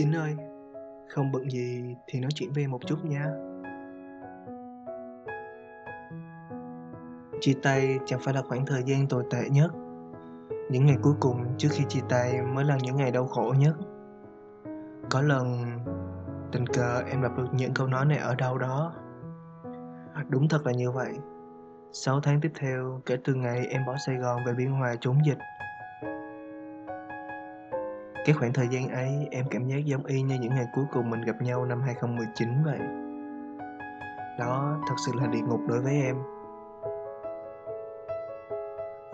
Chính ơi, không bận gì thì nói chuyện với em một chút nha. Chia tay chẳng phải là khoảng thời gian tồi tệ nhất. Những ngày cuối cùng trước khi chia tay mới là những ngày đau khổ nhất. Có lần tình cờ em đọc được những câu nói này ở đâu đó. À, đúng thật là như vậy. 6 tháng tiếp theo kể từ ngày em bỏ Sài Gòn về Biên Hòa trốn dịch cái khoảng thời gian ấy, em cảm giác giống y như những ngày cuối cùng mình gặp nhau năm 2019 vậy. Đó, thật sự là địa ngục đối với em.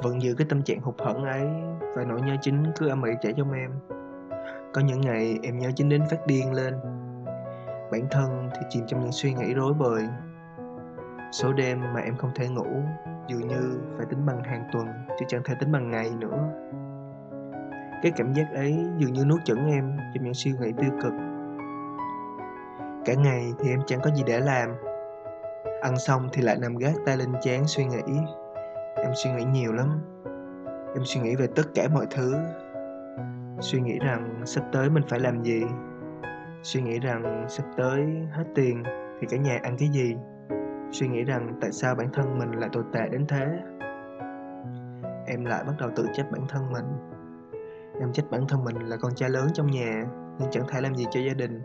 Vẫn giữ cái tâm trạng hụt hẫng ấy và nỗi nhớ chính cứ âm ỉ chảy trong em. Có những ngày em nhớ chính đến phát điên lên. Bản thân thì chìm trong những suy nghĩ rối bời. Số đêm mà em không thể ngủ, dường như phải tính bằng hàng tuần chứ chẳng thể tính bằng ngày nữa cái cảm giác ấy dường như nuốt chửng em trong những suy nghĩ tiêu cực. Cả ngày thì em chẳng có gì để làm. Ăn xong thì lại nằm gác tay lên chán suy nghĩ. Em suy nghĩ nhiều lắm. Em suy nghĩ về tất cả mọi thứ. Suy nghĩ rằng sắp tới mình phải làm gì. Suy nghĩ rằng sắp tới hết tiền thì cả nhà ăn cái gì. Suy nghĩ rằng tại sao bản thân mình lại tồi tệ đến thế. Em lại bắt đầu tự trách bản thân mình em trách bản thân mình là con trai lớn trong nhà nhưng chẳng thể làm gì cho gia đình.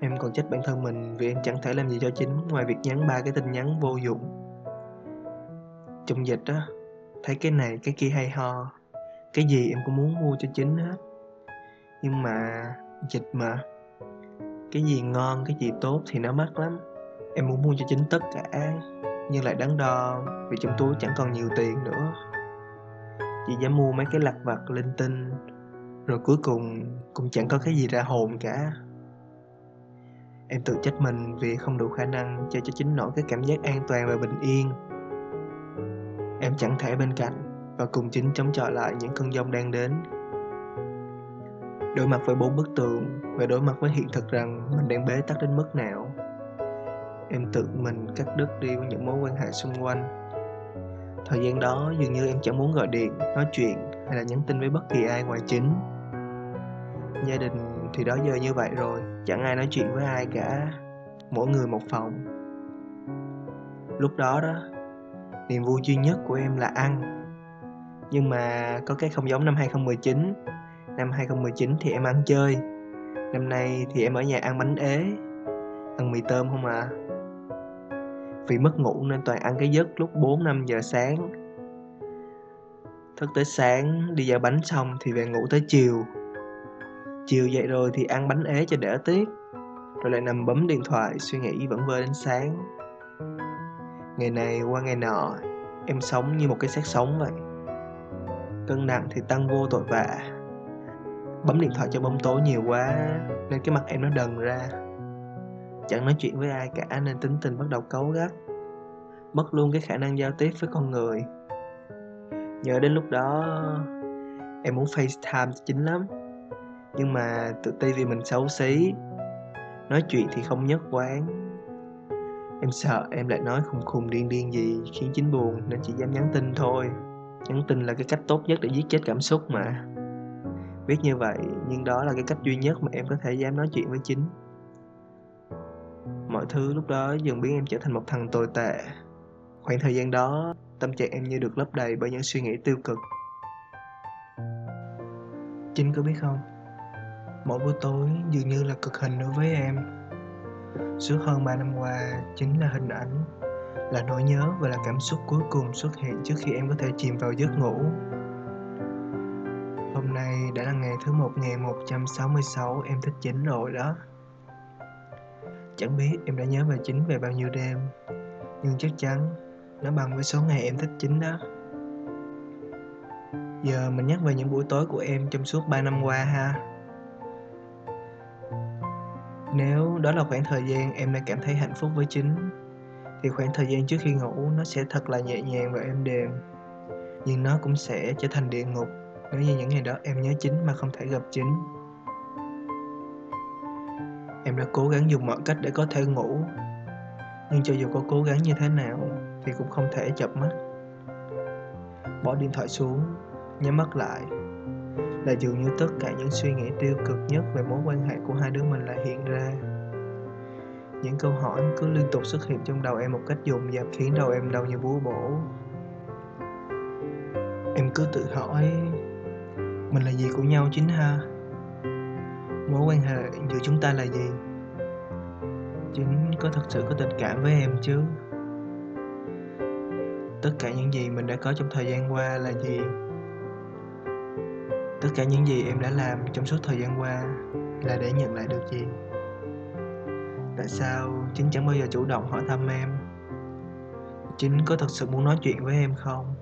Em còn trách bản thân mình vì em chẳng thể làm gì cho chính ngoài việc nhắn ba cái tin nhắn vô dụng. Trong dịch á, thấy cái này, cái kia hay ho. Cái gì em cũng muốn mua cho chính hết. Nhưng mà, dịch mà. Cái gì ngon, cái gì tốt thì nó mắc lắm. Em muốn mua cho chính tất cả, nhưng lại đắn đo vì trong túi chẳng còn nhiều tiền nữa chị dám mua mấy cái lặt vặt linh tinh, rồi cuối cùng cũng chẳng có cái gì ra hồn cả. Em tự trách mình vì không đủ khả năng cho cho chính nổi cái cảm giác an toàn và bình yên. Em chẳng thể bên cạnh và cùng chính chống chọi lại những cơn giông đang đến. Đối mặt với bốn bức tường và đối mặt với hiện thực rằng mình đang bế tắc đến mức nào, em tự mình cắt đứt đi với những mối quan hệ xung quanh. Thời gian đó dường như em chẳng muốn gọi điện, nói chuyện hay là nhắn tin với bất kỳ ai ngoài chính. Gia đình thì đó giờ như vậy rồi, chẳng ai nói chuyện với ai cả, mỗi người một phòng. Lúc đó đó, niềm vui duy nhất của em là ăn. Nhưng mà có cái không giống năm 2019. Năm 2019 thì em ăn chơi. Năm nay thì em ở nhà ăn bánh ế, ăn mì tôm không à vì mất ngủ nên toàn ăn cái giấc lúc 4-5 giờ sáng. Thức tới sáng, đi giao bánh xong thì về ngủ tới chiều. Chiều dậy rồi thì ăn bánh ế cho đỡ tiếc Rồi lại nằm bấm điện thoại suy nghĩ vẫn vơ đến sáng. Ngày này qua ngày nọ Em sống như một cái xác sống vậy. Cân nặng thì tăng vô tội vạ. Bấm điện thoại cho bóng tối nhiều quá Nên cái mặt em nó đần ra chẳng nói chuyện với ai cả nên tính tình bắt đầu cấu gắt. Mất luôn cái khả năng giao tiếp với con người. Nhớ đến lúc đó, em muốn facetime chính lắm. Nhưng mà tự ti vì mình xấu xí. Nói chuyện thì không nhất quán. Em sợ em lại nói khùng khùng điên điên gì khiến chính buồn nên chỉ dám nhắn tin thôi. Nhắn tin là cái cách tốt nhất để giết chết cảm xúc mà. Biết như vậy, nhưng đó là cái cách duy nhất mà em có thể dám nói chuyện với chính mọi thứ lúc đó dần biến em trở thành một thằng tồi tệ. Khoảng thời gian đó, tâm trạng em như được lấp đầy bởi những suy nghĩ tiêu cực. Chính có biết không, mỗi buổi tối dường như là cực hình đối với em. Suốt hơn 3 năm qua, chính là hình ảnh, là nỗi nhớ và là cảm xúc cuối cùng xuất hiện trước khi em có thể chìm vào giấc ngủ. Hôm nay đã là ngày thứ 1166 em thích chính rồi đó. Chẳng biết em đã nhớ về chính về bao nhiêu đêm, Nhưng chắc chắn nó bằng với số ngày em thích chính đó. Giờ mình nhắc về những buổi tối của em trong suốt 3 năm qua ha. Nếu đó là khoảng thời gian em đã cảm thấy hạnh phúc với chính, Thì khoảng thời gian trước khi ngủ nó sẽ thật là nhẹ nhàng và êm đềm. Nhưng nó cũng sẽ trở thành địa ngục Nếu như những ngày đó em nhớ chính mà không thể gặp chính. Em đã cố gắng dùng mọi cách để có thể ngủ. Nhưng cho dù có cố gắng như thế nào Thì cũng không thể chập mắt. Bỏ điện thoại xuống, Nhắm mắt lại. Là dường như tất cả những suy nghĩ tiêu cực nhất về mối quan hệ của hai đứa mình lại hiện ra. Những câu hỏi cứ liên tục xuất hiện trong đầu em một cách dồn dập, khiến đầu em đau như búa bổ. Em cứ tự hỏi, mình là gì của nhau chính ha? Mối quan hệ giữa chúng ta là gì? Chính có thật sự có tình cảm với em chứ? Tất cả những gì mình đã có trong thời gian qua là gì? Tất cả những gì em đã làm trong suốt thời gian qua là để nhận lại được gì? Tại sao chính chẳng bao giờ chủ động hỏi thăm em? Chính có thật sự muốn nói chuyện với em không?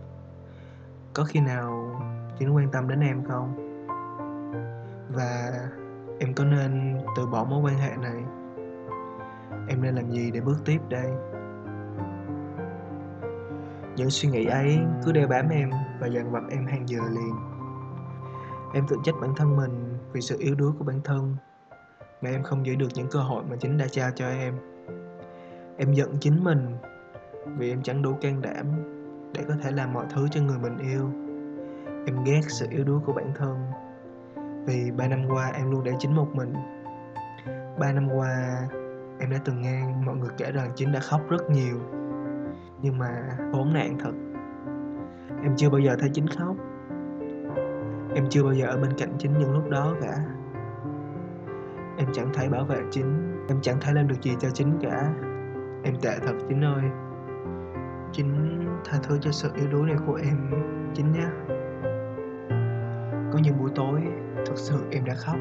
Có khi nào chính quan tâm đến em không? Và em có nên từ bỏ mối quan hệ này? Em nên làm gì để bước tiếp đây? Những suy nghĩ ấy cứ đeo bám em và dằn vặt em hàng giờ liền. Em tự trách bản thân mình vì sự yếu đuối của bản thân, mà em không giữ được những cơ hội mà chính đã trao cho em. Em giận chính mình vì em chẳng đủ can đảm để có thể làm mọi thứ cho người mình yêu. Em ghét sự yếu đuối của bản thân vì ba năm qua em luôn để chính một mình. Ba năm qua em đã từng nghe mọi người kể rằng chính đã khóc rất nhiều. Nhưng mà khốn nạn thật, em chưa bao giờ thấy chính khóc. Em chưa bao giờ ở bên cạnh chính những lúc đó cả. Em chẳng thể bảo vệ chính, em chẳng thể làm được gì cho chính cả. Em tệ thật, chính ơi. Chính tha thứ cho sự yếu đuối này của em, chính nhé có những buổi tối thật sự em đã khóc.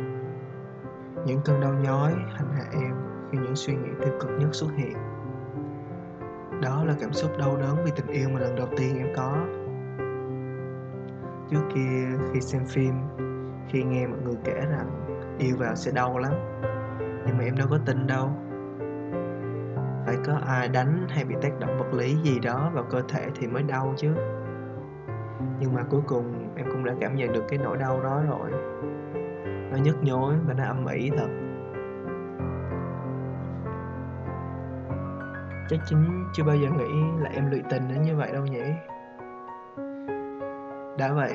Những cơn đau nhói hành hạ em khi những suy nghĩ tiêu cực nhất xuất hiện. Đó là cảm xúc đau đớn vì tình yêu mà lần đầu tiên em có. Trước kia, khi xem phim, khi nghe mọi người kể rằng yêu vào sẽ đau lắm, nhưng mà em đâu có tin đâu. Phải có ai đánh hay bị tác động vật lý gì đó vào cơ thể thì mới đau chứ. Nhưng mà cuối cùng em cũng đã cảm nhận được cái nỗi đau đó rồi. Nó nhức nhối và nó âm ỉ thật. Chắc chính chưa bao giờ nghĩ là em lụy tình đến như vậy đâu nhỉ? Đã vậy,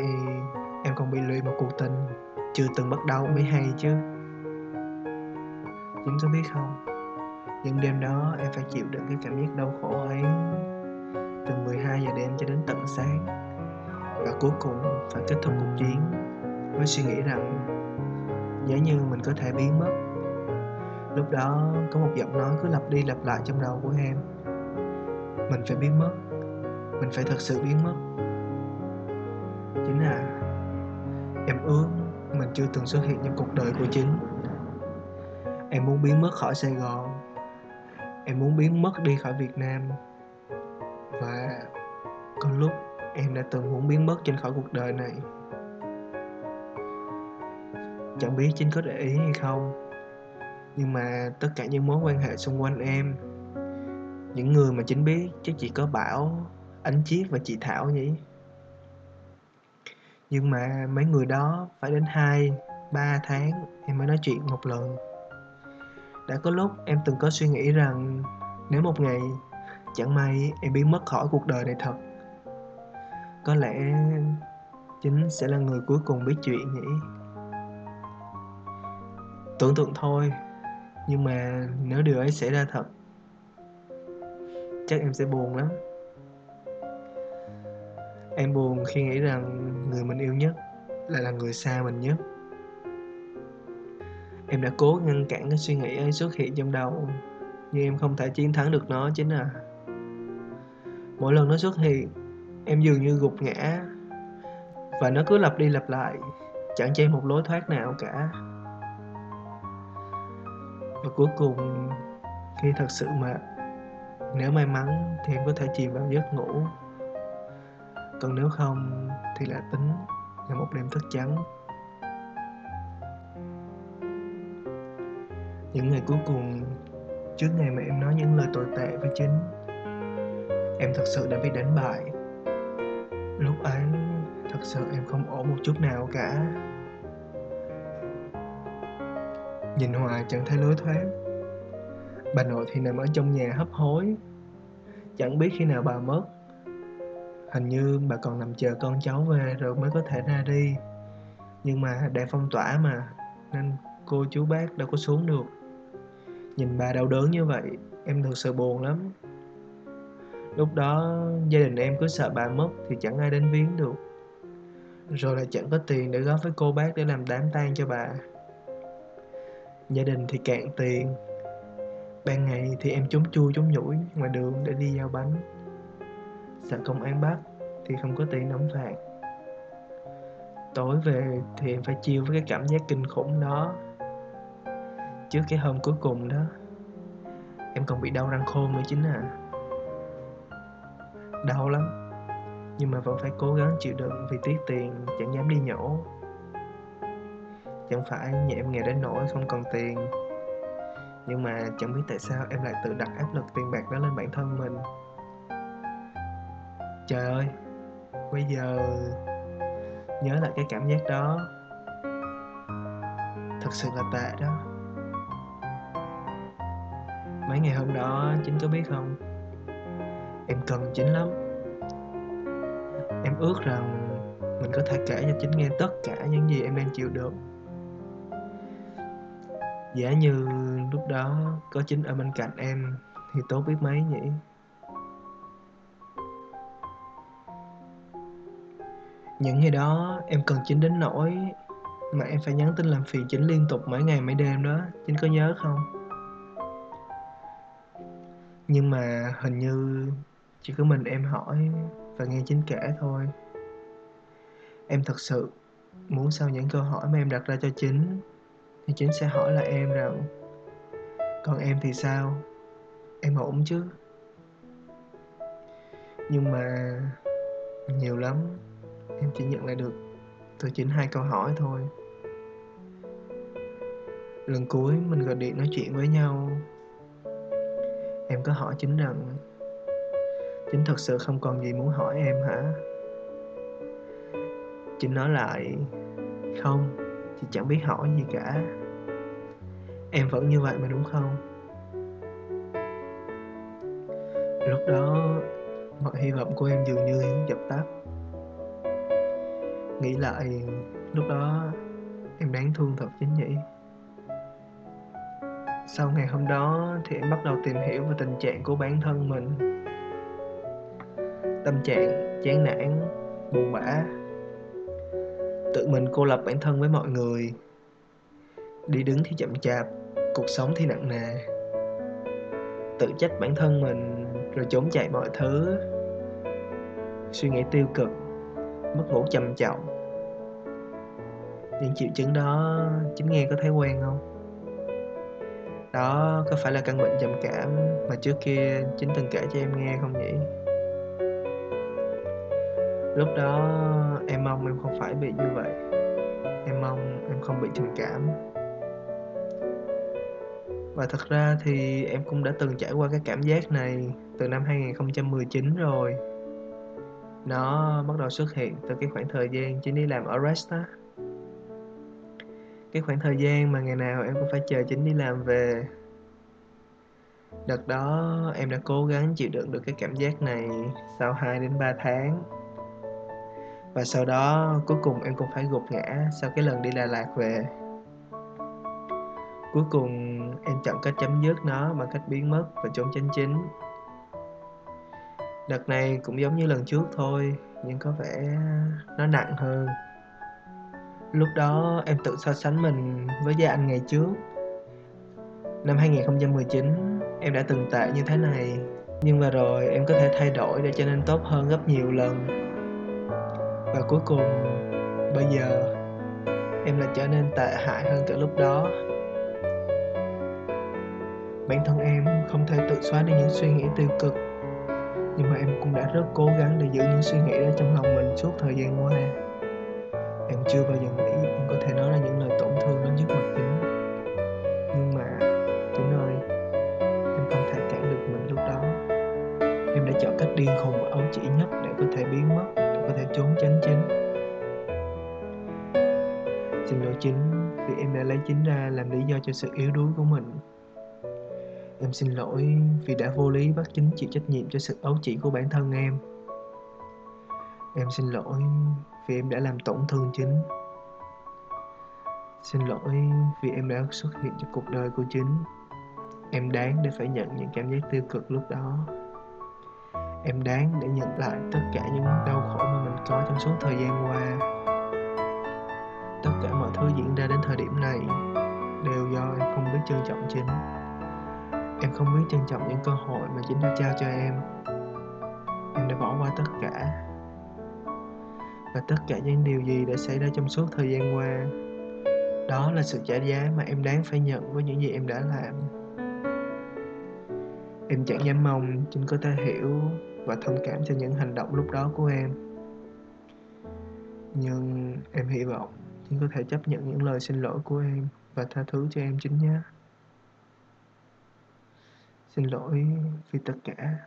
em còn bị lụy một cuộc tình chưa từng bắt đầu mới hay chứ. Chính có biết không? Những đêm đó em phải chịu đựng cái cảm giác đau khổ ấy từ 12 giờ đêm cho đến tận sáng và cuối cùng phải kết thúc cuộc chiến với suy nghĩ rằng nếu như mình có thể biến mất, lúc đó có một giọng nói cứ lặp đi lặp lại trong đầu của em. Mình phải biến mất. Mình phải thật sự biến mất. Chính là em ước mình chưa từng xuất hiện trong cuộc đời của chính. Em muốn biến mất khỏi sài gòn. Em muốn biến mất đi khỏi việt nam. Và có lúc em đã từng muốn biến mất trên khỏi cuộc đời này. Chẳng biết chính có để ý hay không, nhưng mà tất cả những mối quan hệ xung quanh em, những người mà chính biết chắc chỉ có bảo, ánh chiết và chị thảo nhỉ. Nhưng mà mấy người đó phải đến hai, ba tháng em mới nói chuyện một lần. Đã có lúc em từng có suy nghĩ rằng nếu một ngày, chẳng may em biến mất khỏi cuộc đời này thật có lẽ chính sẽ là người cuối cùng biết chuyện nhỉ? Tưởng tượng thôi, nhưng mà nếu điều ấy xảy ra thật, chắc em sẽ buồn lắm. Em buồn khi nghĩ rằng người mình yêu nhất lại là người xa mình nhất. Em đã cố ngăn cản cái suy nghĩ ấy xuất hiện trong đầu, nhưng em không thể chiến thắng được nó chính à. Mỗi lần nó xuất hiện em dường như gục ngã. Và nó cứ lặp đi lặp lại, chẳng cho một lối thoát nào cả. Và cuối cùng, khi thật sự mệt nếu may mắn thì em có thể chìm vào giấc ngủ. Còn nếu không thì là tính là một đêm thức trắng. Những ngày cuối cùng, trước ngày mà em nói những lời tồi tệ với chính, em thật sự đã bị đánh bại lúc ấy, thật sự em không ổn một chút nào cả. Nhìn hoài chẳng thấy lối thoát. Bà nội thì nằm ở trong nhà hấp hối. Chẳng biết khi nào bà mất. Hình như bà còn nằm chờ con cháu về rồi mới có thể ra đi. Nhưng mà đã phong tỏa mà, nên cô chú bác đâu có xuống được. Nhìn bà đau đớn như vậy, em thực sự buồn lắm lúc đó, gia đình em cứ sợ bà mất thì chẳng ai đến viếng được. Rồi lại chẳng có tiền để góp với cô bác để làm đám tang cho bà. Gia đình thì cạn tiền. Ban ngày thì em chống chui chống nhủi ngoài đường để đi giao bánh. Sợ công an bắt thì không có tiền đóng phạt. Tối về thì em phải chiêu với cái cảm giác kinh khủng đó. Trước cái hôm cuối cùng đó, em còn bị đau răng khôn nữa chính à đau lắm. Nhưng mà vẫn phải cố gắng chịu đựng vì tiếc tiền, chẳng dám đi nhổ. Chẳng phải nhà em nghèo đến nỗi không còn tiền. Nhưng mà chẳng biết tại sao em lại tự đặt áp lực tiền bạc đó lên bản thân mình. Trời ơi, bây giờ nhớ lại cái cảm giác đó. Thật sự là tệ đó. Mấy ngày hôm đó, chính có biết không? Em cần chính lắm. Em ước rằng mình có thể kể cho chính nghe tất cả những gì em đang chịu được giả như lúc đó có chính ở bên cạnh em thì tốt biết mấy nhỉ? Những ngày đó em cần chính đến nỗi mà em phải nhắn tin làm phiền chính liên tục mỗi ngày mấy đêm đó, chính có nhớ không? Nhưng mà hình như chỉ có mình em hỏi và nghe chính kể thôi. Em thật sự muốn sau những câu hỏi mà em đặt ra cho chính, thì chính sẽ hỏi lại em rằng, còn em thì sao? Em ổn chứ? Nhưng mà nhiều lắm, em chỉ nhận lại được từ chính hai câu hỏi thôi. Lần cuối mình gọi điện nói chuyện với nhau. Em có hỏi chính rằng chính thật sự không còn gì muốn hỏi em hả? Chính nói lại, không, chị chẳng biết hỏi gì cả. Em vẫn như vậy mà đúng không? Lúc đó, mọi hy vọng của em dường như dập tắt. Nghĩ lại, lúc đó, em đáng thương thật chính nhỉ? Sau ngày hôm đó thì em bắt đầu tìm hiểu về tình trạng của bản thân mình tâm trạng, chán nản, buồn bã. Tự mình cô lập bản thân với mọi người. Đi đứng thì chậm chạp, cuộc sống thì nặng nề. Tự trách bản thân mình, rồi trốn chạy mọi thứ. Suy nghĩ tiêu cực, mất ngủ trầm trọng. Những triệu chứng đó, chính nghe có thấy quen không? Đó, có phải là căn bệnh trầm cảm mà trước kia chính từng kể cho em nghe không nhỉ? Lúc đó em mong em không phải bị như vậy. Em mong em không bị trầm cảm. Và thật ra thì em cũng đã từng trải qua cái cảm giác này từ năm 2019 rồi. Nó bắt đầu xuất hiện từ cái khoảng thời gian chính đi làm ở rest á. Cái khoảng thời gian mà ngày nào em cũng phải chờ chính đi làm về. Đợt đó em đã cố gắng chịu đựng được cái cảm giác này sau 2 đến 3 tháng và sau đó cuối cùng em cũng phải gục ngã sau cái lần đi Đà Lạt về. Cuối cùng em chọn cách chấm dứt nó bằng cách biến mất và trốn tránh chính. Đợt này cũng giống như lần trước thôi, nhưng có vẻ nó nặng hơn. Lúc đó em tự so sánh mình với gia anh ngày trước. Năm 2019 em đã từng tệ như thế này. Nhưng mà rồi em có thể thay đổi để trở nên tốt hơn gấp nhiều lần và cuối cùng, bây giờ em lại trở nên tệ hại hơn từ lúc đó. Bản thân em không thể tự xóa đi những suy nghĩ tiêu cực, nhưng mà em cũng đã rất cố gắng để giữ những suy nghĩ đó trong lòng mình suốt thời gian qua em chưa bao giờ nghĩ em có thể nói ra những chính vì em đã lấy chính ra làm lý do cho sự yếu đuối của mình. Em xin lỗi vì đã vô lý bắt chính chịu trách nhiệm cho sự ấu chỉ của bản thân em. Em xin lỗi vì em đã làm tổn thương chính. Xin lỗi vì em đã xuất hiện trong cuộc đời của chính. Em đáng để phải nhận những cảm giác tiêu cực lúc đó. Em đáng để nhận lại tất cả những đau khổ mà mình có trong suốt thời gian qua tất cả mọi thứ diễn ra đến thời điểm này đều do em không biết trân trọng chính. Em không biết trân trọng những cơ hội mà chính đã trao cho em. Em đã bỏ qua tất cả. Và tất cả những điều gì đã xảy ra trong suốt thời gian qua, đó là sự trả giá mà em đáng phải nhận với những gì em đã làm. Em chẳng dám mong chính có thể hiểu và thông cảm cho những hành động lúc đó của em. Nhưng em hy vọng chính có thể chấp nhận những lời xin lỗi của em và tha thứ cho em chính nhé. Xin lỗi vì tất cả.